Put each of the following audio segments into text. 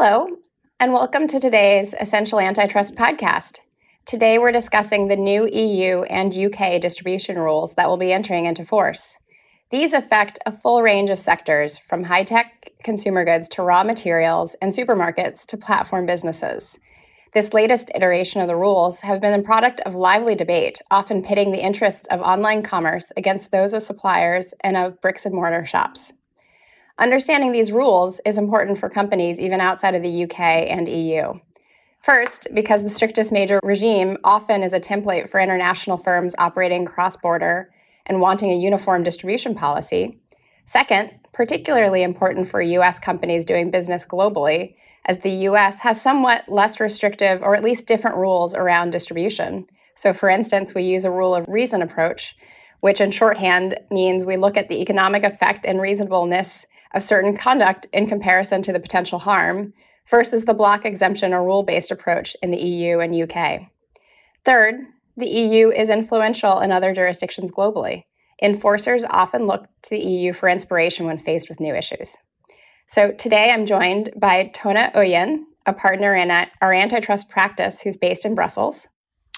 Hello, and welcome to today's Essential Antitrust podcast. Today, we're discussing the new EU and UK distribution rules that will be entering into force. These affect a full range of sectors, from high tech consumer goods to raw materials and supermarkets to platform businesses. This latest iteration of the rules have been the product of lively debate, often pitting the interests of online commerce against those of suppliers and of bricks and mortar shops. Understanding these rules is important for companies even outside of the UK and EU. First, because the strictest major regime often is a template for international firms operating cross border and wanting a uniform distribution policy. Second, particularly important for US companies doing business globally, as the US has somewhat less restrictive or at least different rules around distribution. So, for instance, we use a rule of reason approach, which in shorthand means we look at the economic effect and reasonableness of certain conduct in comparison to the potential harm versus the block exemption or rule based approach in the EU and UK. Third, the EU is influential in other jurisdictions globally. Enforcers often look to the EU for inspiration when faced with new issues. So today I'm joined by Tone Oeyen, a partner in our antitrust practice who's based in Brussels.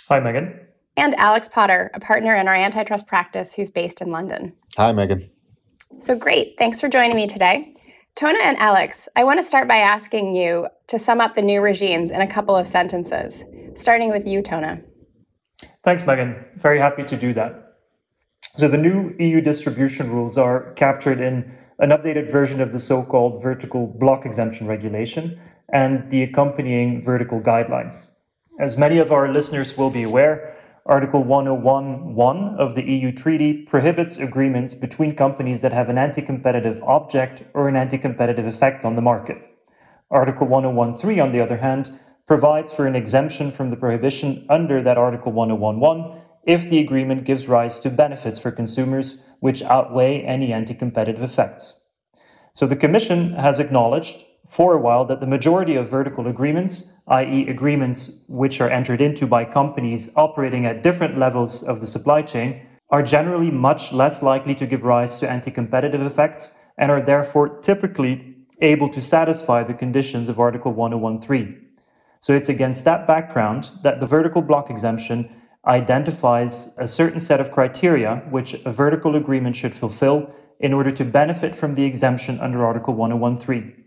Hi, Meghan. And Alex Potter, a partner in our antitrust practice who's based in London. Hi, Meghan. So great. Thanks for joining me today. Tone and Alex, I want to start by asking you to sum up the new regimes in a couple of sentences, starting with you, Tone. Thanks, Meghan. Very happy to do that. So, the new EU distribution rules are captured in an updated version of the so called vertical block exemption regulation and the accompanying vertical guidelines. As many of our listeners will be aware, Article 101.1 of the EU Treaty prohibits agreements between companies that have an anti competitive object or an anti competitive effect on the market. Article 101.3, on the other hand, provides for an exemption from the prohibition under that Article 101.1 if the agreement gives rise to benefits for consumers which outweigh any anti competitive effects. So the Commission has acknowledged for a while that the majority of vertical agreements, i.e., agreements which are entered into by companies operating at different levels of the supply chain, are generally much less likely to give rise to anti competitive effects and are therefore typically able to satisfy the conditions of Article 1013. So it's against that background that the vertical block exemption identifies a certain set of criteria which a vertical agreement should fulfill in order to benefit from the exemption under Article 1013.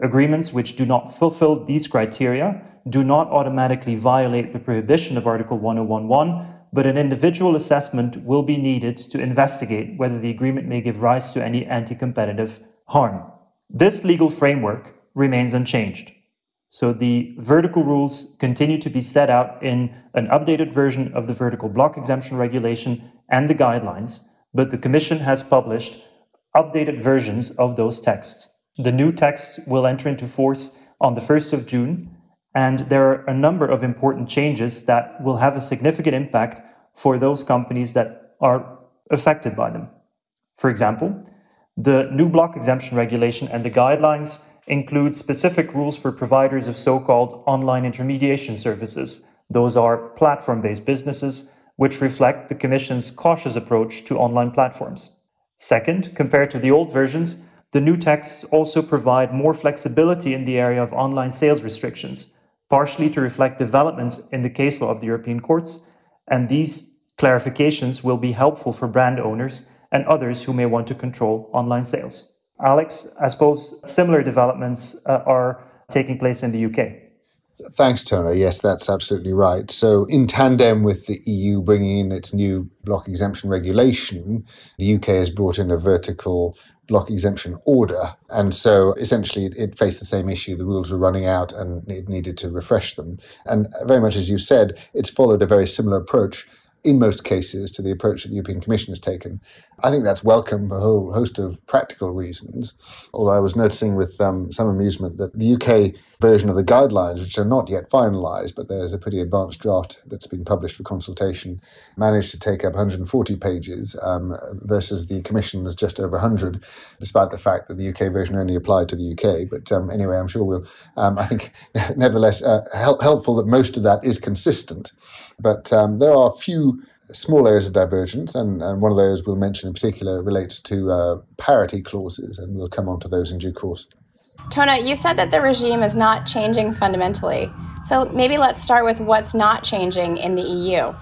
Agreements which do not fulfill these criteria do not automatically violate the prohibition of Article 1011, but an individual assessment will be needed to investigate whether the agreement may give rise to any anti competitive harm. This legal framework remains unchanged. So the vertical rules continue to be set out in an updated version of the vertical block exemption regulation and the guidelines, but the Commission has published updated versions of those texts. The new text will enter into force on the 1st of June, and there are a number of important changes that will have a significant impact for those companies that are affected by them. For example, the new block exemption regulation and the guidelines include specific rules for providers of so called online intermediation services. Those are platform based businesses, which reflect the Commission's cautious approach to online platforms. Second, compared to the old versions, the new texts also provide more flexibility in the area of online sales restrictions, partially to reflect developments in the case law of the European courts, and these clarifications will be helpful for brand owners and others who may want to control online sales. Alex, I suppose similar developments uh, are taking place in the UK. Thanks, Tone. Yes, that's absolutely right. So, in tandem with the EU bringing in its new block exemption regulation, the UK has brought in a vertical block exemption order. And so essentially it, faced the same issue. The rules were running out and it needed to refresh them. And very much as you said, it's followed a very similar approach in most cases to the approach that the European Commission has taken. I think that's welcome for a whole host of practical reasons. Although I was noticing with um, some amusement that the UK version of the guidelines, which are not yet finalised, but there's a pretty advanced draft that's been published for consultation, managed to take up 140 pages um, versus the Commission's just over 100, despite the fact that the UK version only applied to the UK. But um, anyway, I'm sure we'll, um, I think, nevertheless, uh, help, helpful that most of that is consistent. But um, there are a few small areas of divergence, and, and one of those we'll mention in particular relates to uh, parity clauses, and we'll come on to those in due course. Tone, you said that the regime is not changing fundamentally. So maybe let's start with what's not changing in the EU.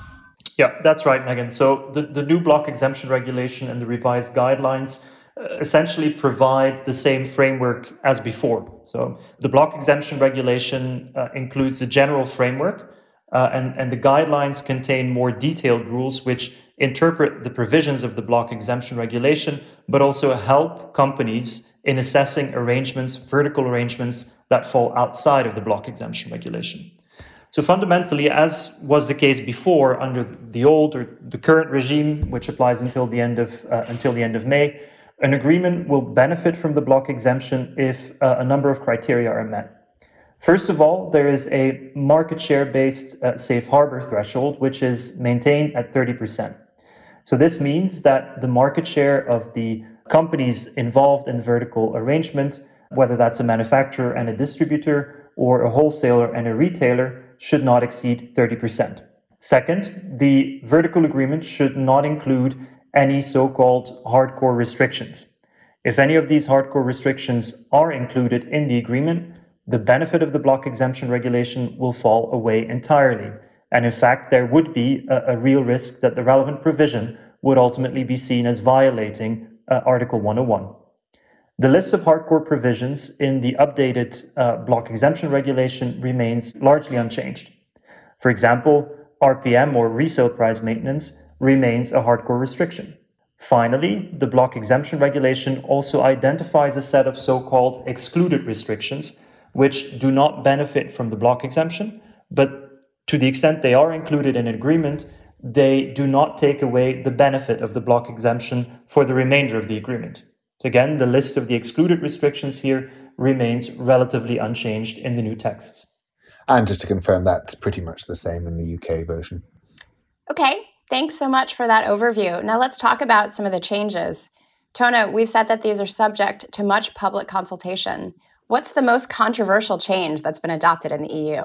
Yeah, that's right, Meghan. So the, the new block exemption regulation and the revised guidelines uh, essentially provide the same framework as before. So the block exemption regulation uh, includes a general framework, uh, and, and the guidelines contain more detailed rules which interpret the provisions of the block exemption regulation, but also help companies in assessing arrangements, vertical arrangements that fall outside of the block exemption regulation. So fundamentally, as was the case before under the old or the current regime, which applies until the end of uh, until the end of May, an agreement will benefit from the block exemption if uh, a number of criteria are met. First of all, there is a market share based uh, safe harbor threshold, which is maintained at 30%. So this means that the market share of the companies involved in the vertical arrangement, whether that's a manufacturer and a distributor or a wholesaler and a retailer, should not exceed 30%. Second, the vertical agreement should not include any so called hardcore restrictions. If any of these hardcore restrictions are included in the agreement, the benefit of the block exemption regulation will fall away entirely. And in fact, there would be a, a real risk that the relevant provision would ultimately be seen as violating uh, Article 101. The list of hardcore provisions in the updated uh, block exemption regulation remains largely unchanged. For example, RPM or resale price maintenance remains a hardcore restriction. Finally, the block exemption regulation also identifies a set of so called excluded restrictions, which do not benefit from the block exemption, but to the extent they are included in an agreement, they do not take away the benefit of the block exemption for the remainder of the agreement. So again, the list of the excluded restrictions here remains relatively unchanged in the new texts. And just to confirm, that's pretty much the same in the UK version. Okay, thanks so much for that overview. Now let's talk about some of the changes. Tone, we've said that these are subject to much public consultation. What's the most controversial change that's been adopted in the EU?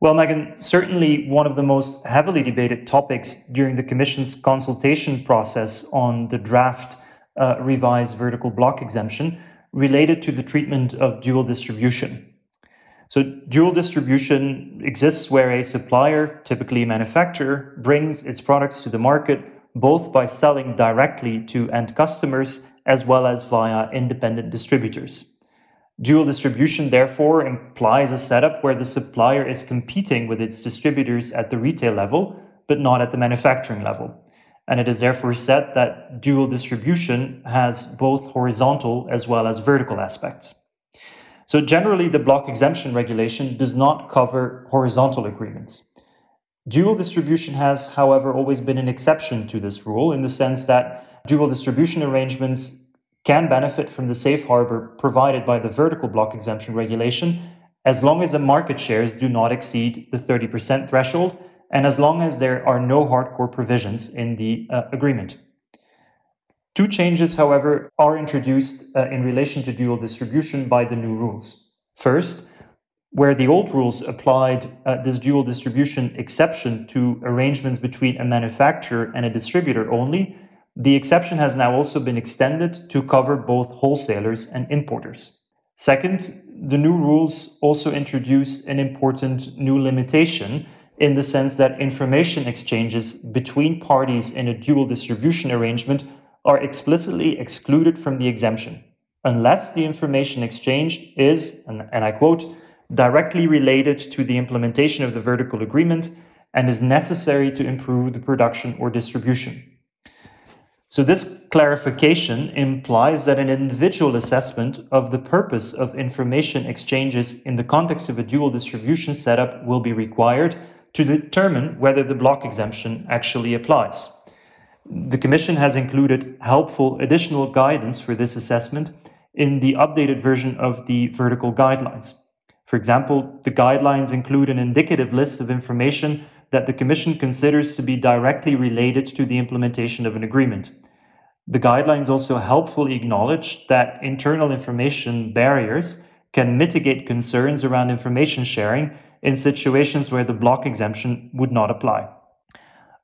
Well, Meghan, certainly one of the most heavily debated topics during the Commission's consultation process on the draft uh, revised vertical block exemption related to the treatment of dual distribution. So, dual distribution exists where a supplier, typically a manufacturer, brings its products to the market both by selling directly to end customers as well as via independent distributors. Dual distribution, therefore, implies a setup where the supplier is competing with its distributors at the retail level, but not at the manufacturing level. And it is therefore said that dual distribution has both horizontal as well as vertical aspects. So, generally, the block exemption regulation does not cover horizontal agreements. Dual distribution has, however, always been an exception to this rule in the sense that dual distribution arrangements can benefit from the safe harbor provided by the vertical block exemption regulation as long as the market shares do not exceed the 30% threshold and as long as there are no hardcore provisions in the uh, agreement. Two changes, however, are introduced uh, in relation to dual distribution by the new rules. First, where the old rules applied uh, this dual distribution exception to arrangements between a manufacturer and a distributor only, the exception has now also been extended to cover both wholesalers and importers. Second, the new rules also introduce an important new limitation in the sense that information exchanges between parties in a dual distribution arrangement are explicitly excluded from the exemption, unless the information exchange is, and, and I quote, directly related to the implementation of the vertical agreement and is necessary to improve the production or distribution. So, this clarification implies that an individual assessment of the purpose of information exchanges in the context of a dual distribution setup will be required to determine whether the block exemption actually applies. The Commission has included helpful additional guidance for this assessment in the updated version of the vertical guidelines. For example, the guidelines include an indicative list of information that the Commission considers to be directly related to the implementation of an agreement. The guidelines also helpfully acknowledge that internal information barriers can mitigate concerns around information sharing in situations where the block exemption would not apply.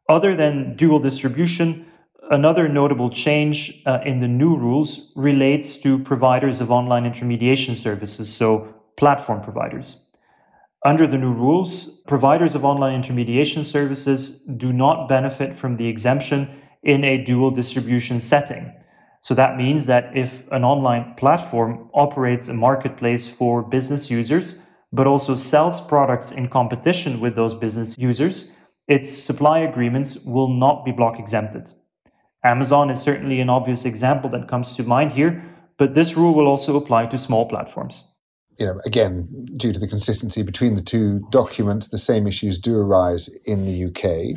Other than dual distribution, Another notable change uh, in the new rules relates to providers of online intermediation services, so platform providers. Under the new rules, providers of online intermediation services do not benefit from the exemption in a dual distribution setting. So that means that if an online platform operates a marketplace for business users, but also sells products in competition with those business users, its supply agreements will not be block exempted. Amazon is certainly an obvious example that comes to mind here, but this rule will also apply to small platforms. You know, again, due to the consistency between the two documents, the same issues do arise in the UK.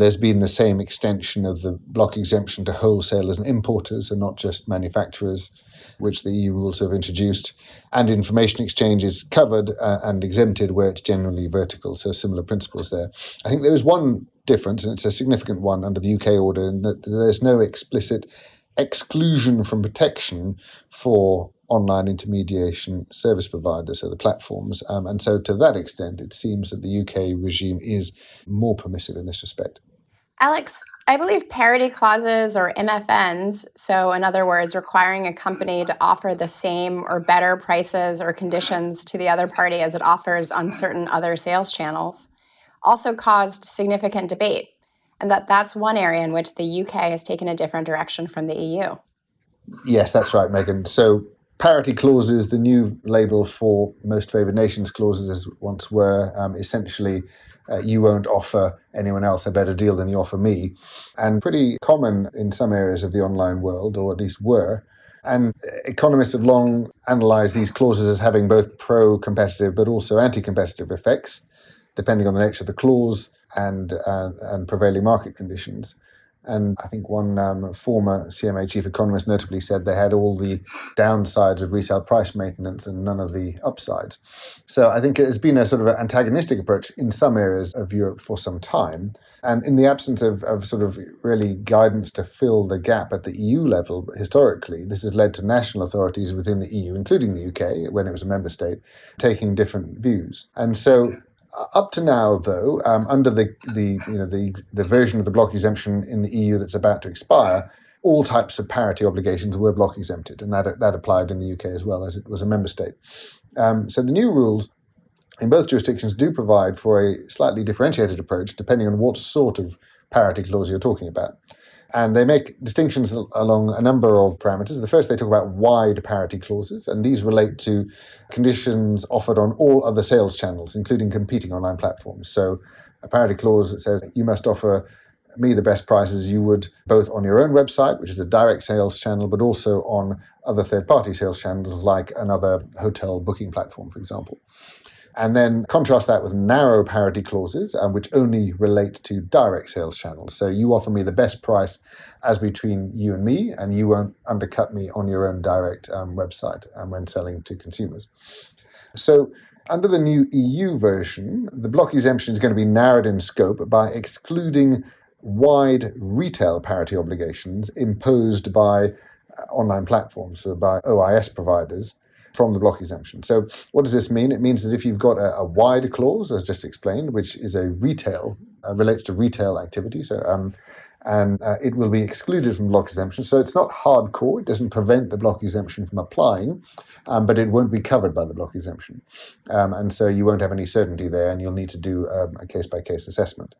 There's been the same extension of the block exemption to wholesalers and importers and not just manufacturers, which the EU rules have introduced. And information exchange is covered uh, and exempted where it's generally vertical. So similar principles there. I think there is one difference, and it's a significant one under the UK order, in that there's no explicit exclusion from protection for online intermediation service providers, so the platforms. Um, and so, to that extent, it seems that the UK regime is more permissive in this respect. Alex, I believe parity clauses or MFNs, so in other words, requiring a company to offer the same or better prices or conditions to the other party as it offers on certain other sales channels, also caused significant debate, and that that's one area in which the UK has taken a different direction from the EU. Yes, that's right, Meghan. So parity clauses, the new label for most favoured nations clauses, as once were, um, essentially uh, you won't offer anyone else a better deal than you offer me, and pretty common in some areas of the online world, or at least were. And economists have long analysed these clauses as having both pro competitive but also anti competitive effects depending on the nature of the clause and uh, and prevailing market conditions. And I think one um, former CMA chief economist notably said they had all the downsides of resale price maintenance and none of the upsides. So I think it has been a sort of antagonistic approach in some areas of Europe for some time. And in the absence of, of sort of really guidance to fill the gap at the EU level, historically, this has led to national authorities within the EU, including the UK when it was a member state, taking different views. And so up to now, though, um, under the, the you know the the version of the block exemption in the EU that's about to expire, all types of parity obligations were block exempted, and that that applied in the UK as well as it was a member state. Um, so the new rules in both jurisdictions do provide for a slightly differentiated approach depending on what sort of parity clause you're talking about. And they make distinctions along a number of parameters. The first, they talk about wide parity clauses, and these relate to conditions offered on all other sales channels, including competing online platforms. So, a parity clause that says you must offer me the best prices you would both on your own website, which is a direct sales channel, but also on other third party sales channels like another hotel booking platform, for example and then contrast that with narrow parity clauses, um, which only relate to direct sales channels. So you offer me the best price as between you and me, and you won't undercut me on your own direct um, website um, when selling to consumers. So under the new EU version, the block exemption is going to be narrowed in scope by excluding wide retail parity obligations imposed by uh, online platforms, so by OIS providers, from the block exemption. So, what does this mean? It means that if you've got a, a wide clause, as just explained, which is a retail, uh, relates to retail activity, so um, and uh, it will be excluded from block exemption. So it's not hardcore; it doesn't prevent the block exemption from applying, um, but it won't be covered by the block exemption, um, and so you won't have any certainty there, and you'll need to do um, a case by case assessment.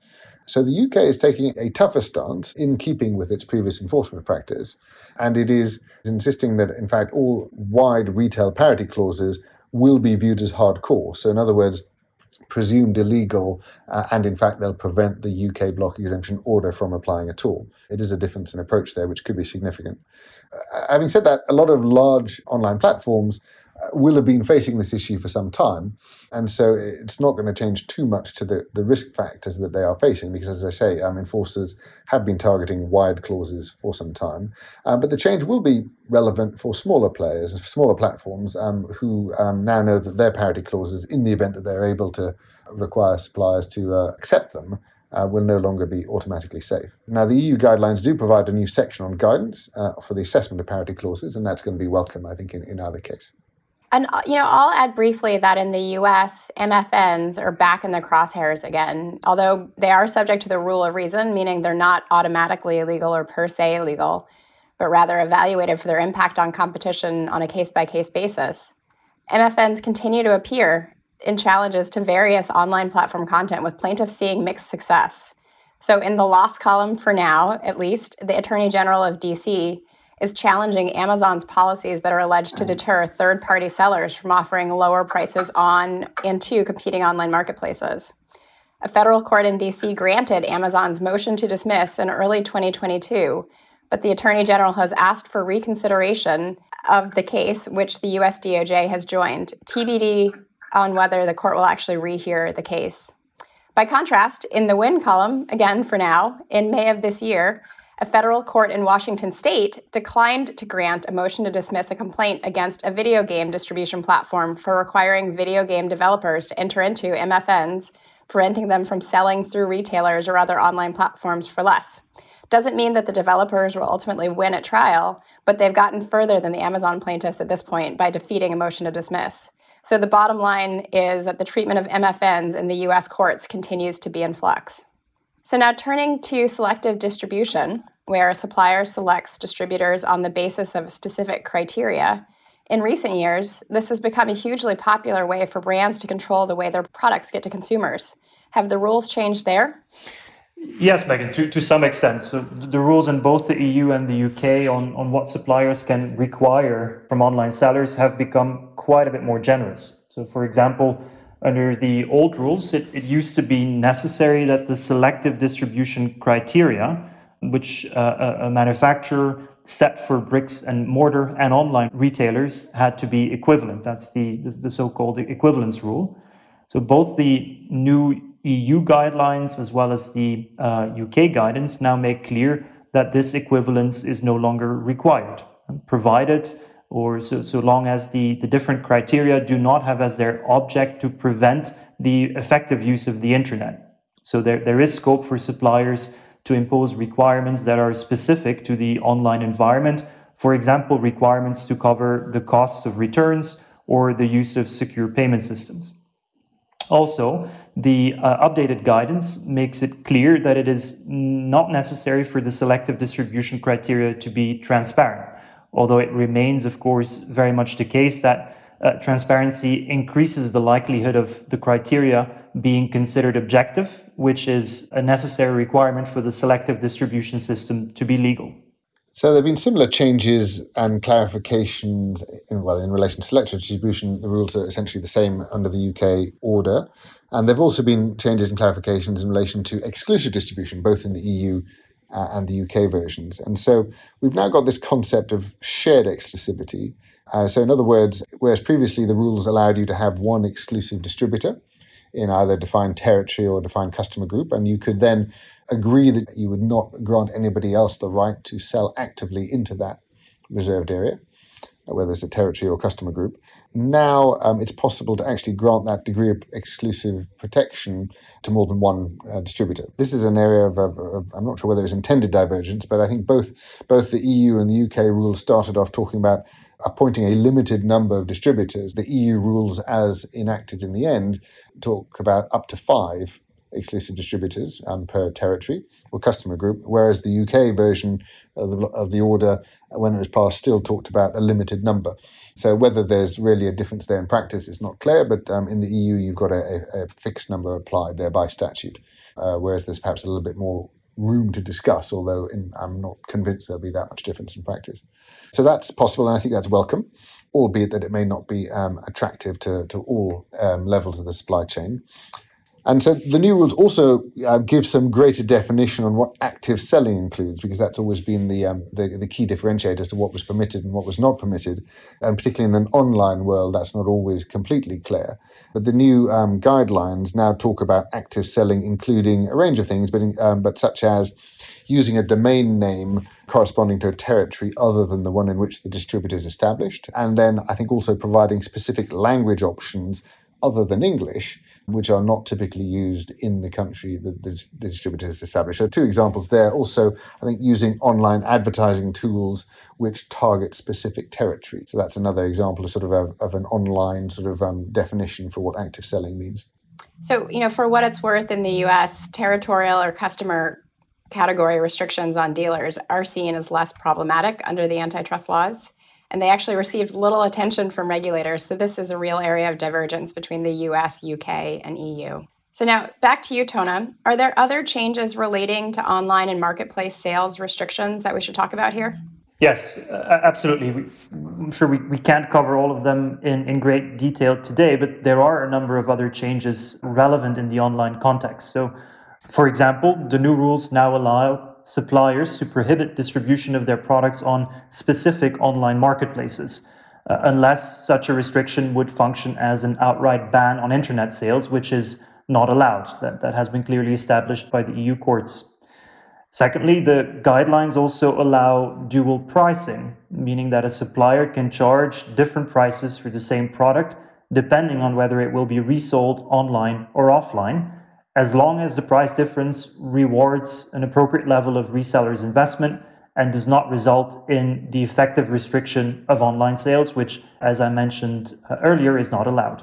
So the UK is taking a tougher stance in keeping with its previous enforcement practice, and it is insisting that, in fact, all wide retail parity clauses will be viewed as hardcore. So, in other words, presumed illegal, uh, and in fact, they'll prevent the UK block exemption order from applying at all. It is a difference in approach there, which could be significant. Uh, having said that, a lot of large online platforms will have been facing this issue for some time. And so it's not going to change too much to the, the risk factors that they are facing, because as I say, um, enforcers have been targeting wide clauses for some time. Uh, but the change will be relevant for smaller players, and smaller platforms um, who um, now know that their parity clauses, in the event that they're able to require suppliers to uh, accept them, uh, will no longer be automatically safe. Now, the EU guidelines do provide a new section on guidance uh, for the assessment of parity clauses, and that's going to be welcome, I think, in, in either case. And uh, you know, I'll add briefly that in the US, MFNs are back in the crosshairs again, although they are subject to the rule of reason, meaning they're not automatically illegal or per se illegal, but rather evaluated for their impact on competition on a case by case basis. MFNs continue to appear in challenges to various online platform content, with plaintiffs seeing mixed success. So, in the loss column for now, at least, the Attorney General of DC is challenging Amazon's policies that are alleged to deter third party sellers from offering lower prices on and to competing online marketplaces. A federal court in DC granted Amazon's motion to dismiss in early 2022, but the Attorney General has asked for reconsideration of the case, which the US DOJ has joined, TBD on whether the court will actually rehear the case. By contrast, in the win column, again for now, in May of this year, a federal court in Washington state declined to grant a motion to dismiss a complaint against a video game distribution platform for requiring video game developers to enter into MFNs, preventing them from selling through retailers or other online platforms for less. Doesn't mean that the developers will ultimately win at trial, but they've gotten further than the Amazon plaintiffs at this point by defeating a motion to dismiss. So the bottom line is that the treatment of MFNs in the US courts continues to be in flux. So now turning to selective distribution, where a supplier selects distributors on the basis of specific criteria. In recent years, this has become a hugely popular way for brands to control the way their products get to consumers. Have the rules changed there? Yes, Meghan, to, to some extent. So the rules in both the EU and the UK on, on what suppliers can require from online sellers have become quite a bit more generous. So, for example, under the old rules, it, it used to be necessary that the selective distribution criteria, which uh, a manufacturer set for bricks and mortar and online retailers, had to be equivalent. That's the, the, the so called equivalence rule. So, both the new EU guidelines as well as the uh, UK guidance now make clear that this equivalence is no longer required, provided or so, so long as the, the different criteria do not have as their object to prevent the effective use of the internet. So there, there is scope for suppliers to impose requirements that are specific to the online environment. For example, requirements to cover the costs of returns or the use of secure payment systems. Also, the uh, updated guidance makes it clear that it is not necessary for the selective distribution criteria to be transparent although it remains, of course, very much the case that uh, transparency increases the likelihood of the criteria being considered objective, which is a necessary requirement for the selective distribution system to be legal. So there have been similar changes and clarifications in, well, in relation to selective distribution. The rules are essentially the same under the UK order. And there have also been changes and clarifications in relation to exclusive distribution, both in the EU uh, and the UK versions. And so we've now got this concept of shared exclusivity. Uh, so, in other words, whereas previously the rules allowed you to have one exclusive distributor in either defined territory or defined customer group, and you could then agree that you would not grant anybody else the right to sell actively into that reserved area whether it's a territory or customer group. Now um, it's possible to actually grant that degree of exclusive protection to more than one uh, distributor. This is an area of, of, of, I'm not sure whether it's intended divergence, but I think both both the EU and the UK rules started off talking about appointing a limited number of distributors. The EU rules, as enacted in the end, talk about up to five exclusive distributors um, per territory or customer group, whereas the UK version of the, of the order, when it was passed, still talked about a limited number. So whether there's really a difference there in practice is not clear, but um, in the EU you've got a, a, fixed number applied there by statute, uh, whereas there's perhaps a little bit more room to discuss, although in, I'm not convinced there'll be that much difference in practice. So that's possible, and I think that's welcome, albeit that it may not be um, attractive to, to all um, levels of the supply chain. And so the new rules also uh, give some greater definition on what active selling includes, because that's always been the, um, the, the key differentiator as to what was permitted and what was not permitted. And particularly in an online world, that's not always completely clear. But the new um, guidelines now talk about active selling, including a range of things, but um, but such as using a domain name corresponding to a territory other than the one in which the distributor is established, and then I think also providing specific language options other than English, which are not typically used in the country that the, the distributor has established. So, two examples there. Also, I think using online advertising tools which target specific territory. So, that's another example of sort of, a, of an online sort of um, definition for what active selling means. So, you know, for what it's worth in the US, territorial or customer category restrictions on dealers are seen as less problematic under the antitrust laws. And they actually received little attention from regulators. So, this is a real area of divergence between the US, UK, and EU. So, now back to you, Tone. Are there other changes relating to online and marketplace sales restrictions that we should talk about here? Yes, uh, absolutely. We, I'm sure we, we can't cover all of them in, in great detail today, but there are a number of other changes relevant in the online context. So, for example, the new rules now allow suppliers to prohibit distribution of their products on specific online marketplaces, uh, unless such a restriction would function as an outright ban on internet sales, which is not allowed. That, that has been clearly established by the EU courts. Secondly, the guidelines also allow dual pricing, meaning that a supplier can charge different prices for the same product depending on whether it will be resold online or offline, as long as the price difference rewards an appropriate level of resellers' investment and does not result in the effective restriction of online sales, which, as I mentioned uh, earlier, is not allowed.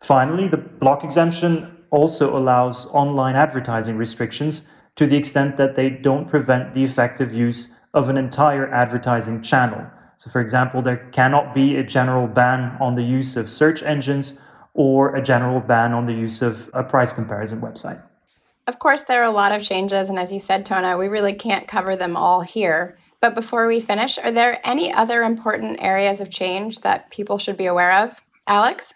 Finally, the block exemption also allows online advertising restrictions to the extent that they don't prevent the effective use of an entire advertising channel. So, for example, there cannot be a general ban on the use of search engines or a general ban on the use of a price comparison website. Of course, there are a lot of changes, and as you said, Tone, we really can't cover them all here. But before we finish, are there any other important areas of change that people should be aware of? Alex?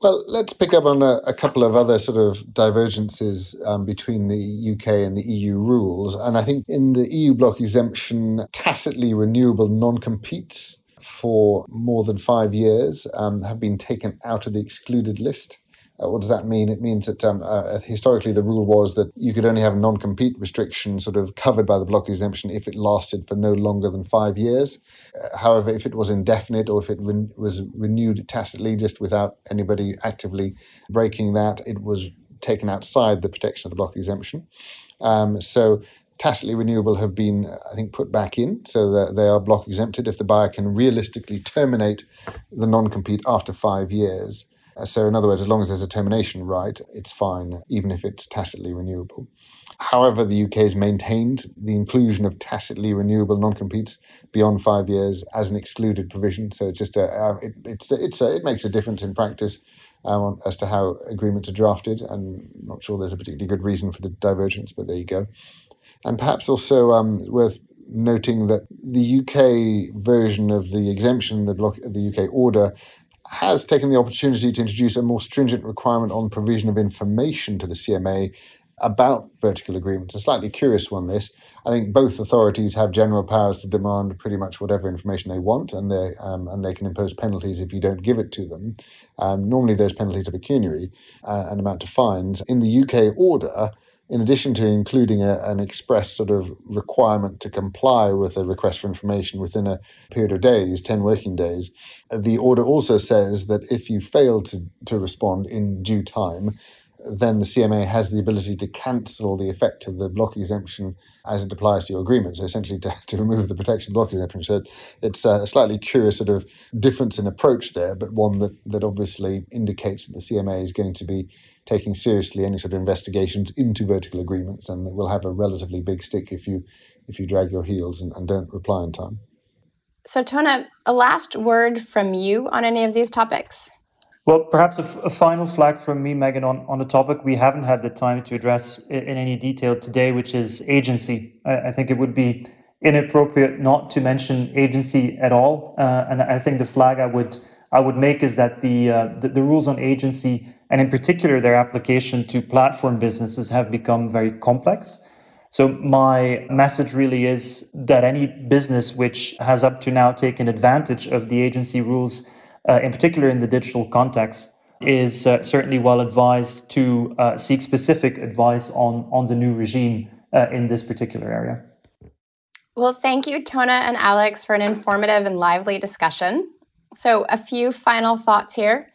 Well, let's pick up on a, a couple of other sort of divergences um, between the UK and the EU rules. And I think in the EU block exemption, tacitly renewable non competes for more than five years um, have been taken out of the excluded list. Uh, what does that mean? It means that um, uh, historically the rule was that you could only have non compete restriction sort of covered by the block exemption if it lasted for no longer than five years. Uh, however, if it was indefinite or if it re- was renewed tacitly just without anybody actively breaking that, it was taken outside the protection of the block exemption. Um, so tacitly renewable have been, I think, put back in so that they are block exempted if the buyer can realistically terminate the non compete after five years. Uh, so, in other words, as long as there's a termination right, it's fine, even if it's tacitly renewable. However, the UK has maintained the inclusion of tacitly renewable non-competes beyond five years as an excluded provision. So it's just a, uh, it, it's it's a, it makes a difference in practice um, as to how agreements are drafted. I'm not sure there's a particularly good reason for the divergence, but there you go. And perhaps also um, worth noting that the UK version of the exemption, the block, the UK order, has taken the opportunity to introduce a more stringent requirement on provision of information to the CMA about vertical agreements. A slightly curious one, this. I think both authorities have general powers to demand pretty much whatever information they want, and they, um, and they can impose penalties if you don't give it to them. Um, normally, those penalties are pecuniary uh, and amount to fines. In the UK order, in addition to including a, an express sort of requirement to comply with a request for information within a period of days, 10 working days, the order also says that if you fail to, to respond in due time, then the CMA has the ability to cancel the effect of the block exemption as it applies to your agreement. So essentially, to, to remove the protection block exemption. So it's a slightly curious sort of difference in approach there, but one that that obviously indicates that the CMA is going to be taking seriously any sort of investigations into vertical agreements, and that will have a relatively big stick if you if you drag your heels and, and don't reply in time. So, Tone, a last word from you on any of these topics. Well, perhaps a, f- a final flag from me, Meghan, on, on a topic we haven't had the time to address in, in any detail today, which is agency. I, I, think it would be inappropriate not to mention agency at all. Uh, and I think the flag I would I would make is that the, uh, the, the rules on agency and in particular their application to platform businesses have become very complex. So my message really is that any business which has up to now taken advantage of the agency rules uh, in particular in the digital context, is uh, certainly well advised to uh, seek specific advice on, on the new regime uh, in this particular area. Well, thank you, Tone and Alex, for an informative and lively discussion. So, a few final thoughts here.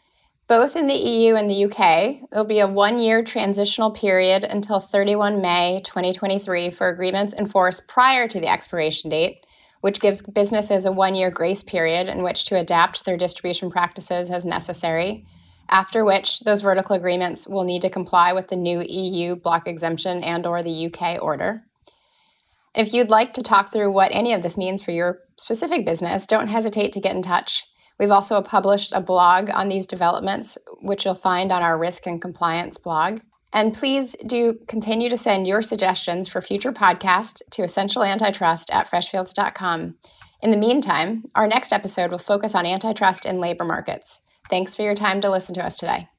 Both in the EU and the UK, there'll be a one year transitional period until 31 May 2023 for agreements in force prior to the expiration date, which gives businesses a one year grace period in which to adapt their distribution practices as necessary, after which those vertical agreements will need to comply with the new EU block exemption and or the UK order. If you'd like to talk through what any of this means for your specific business, don't hesitate to get in touch. We've also published a blog on these developments, which you'll find on our risk and compliance blog. And please do continue to send your suggestions for future podcasts to essentialantitrust at freshfields.com. In the meantime, our next episode will focus on antitrust in labor markets. Thanks for your time to listen to us today.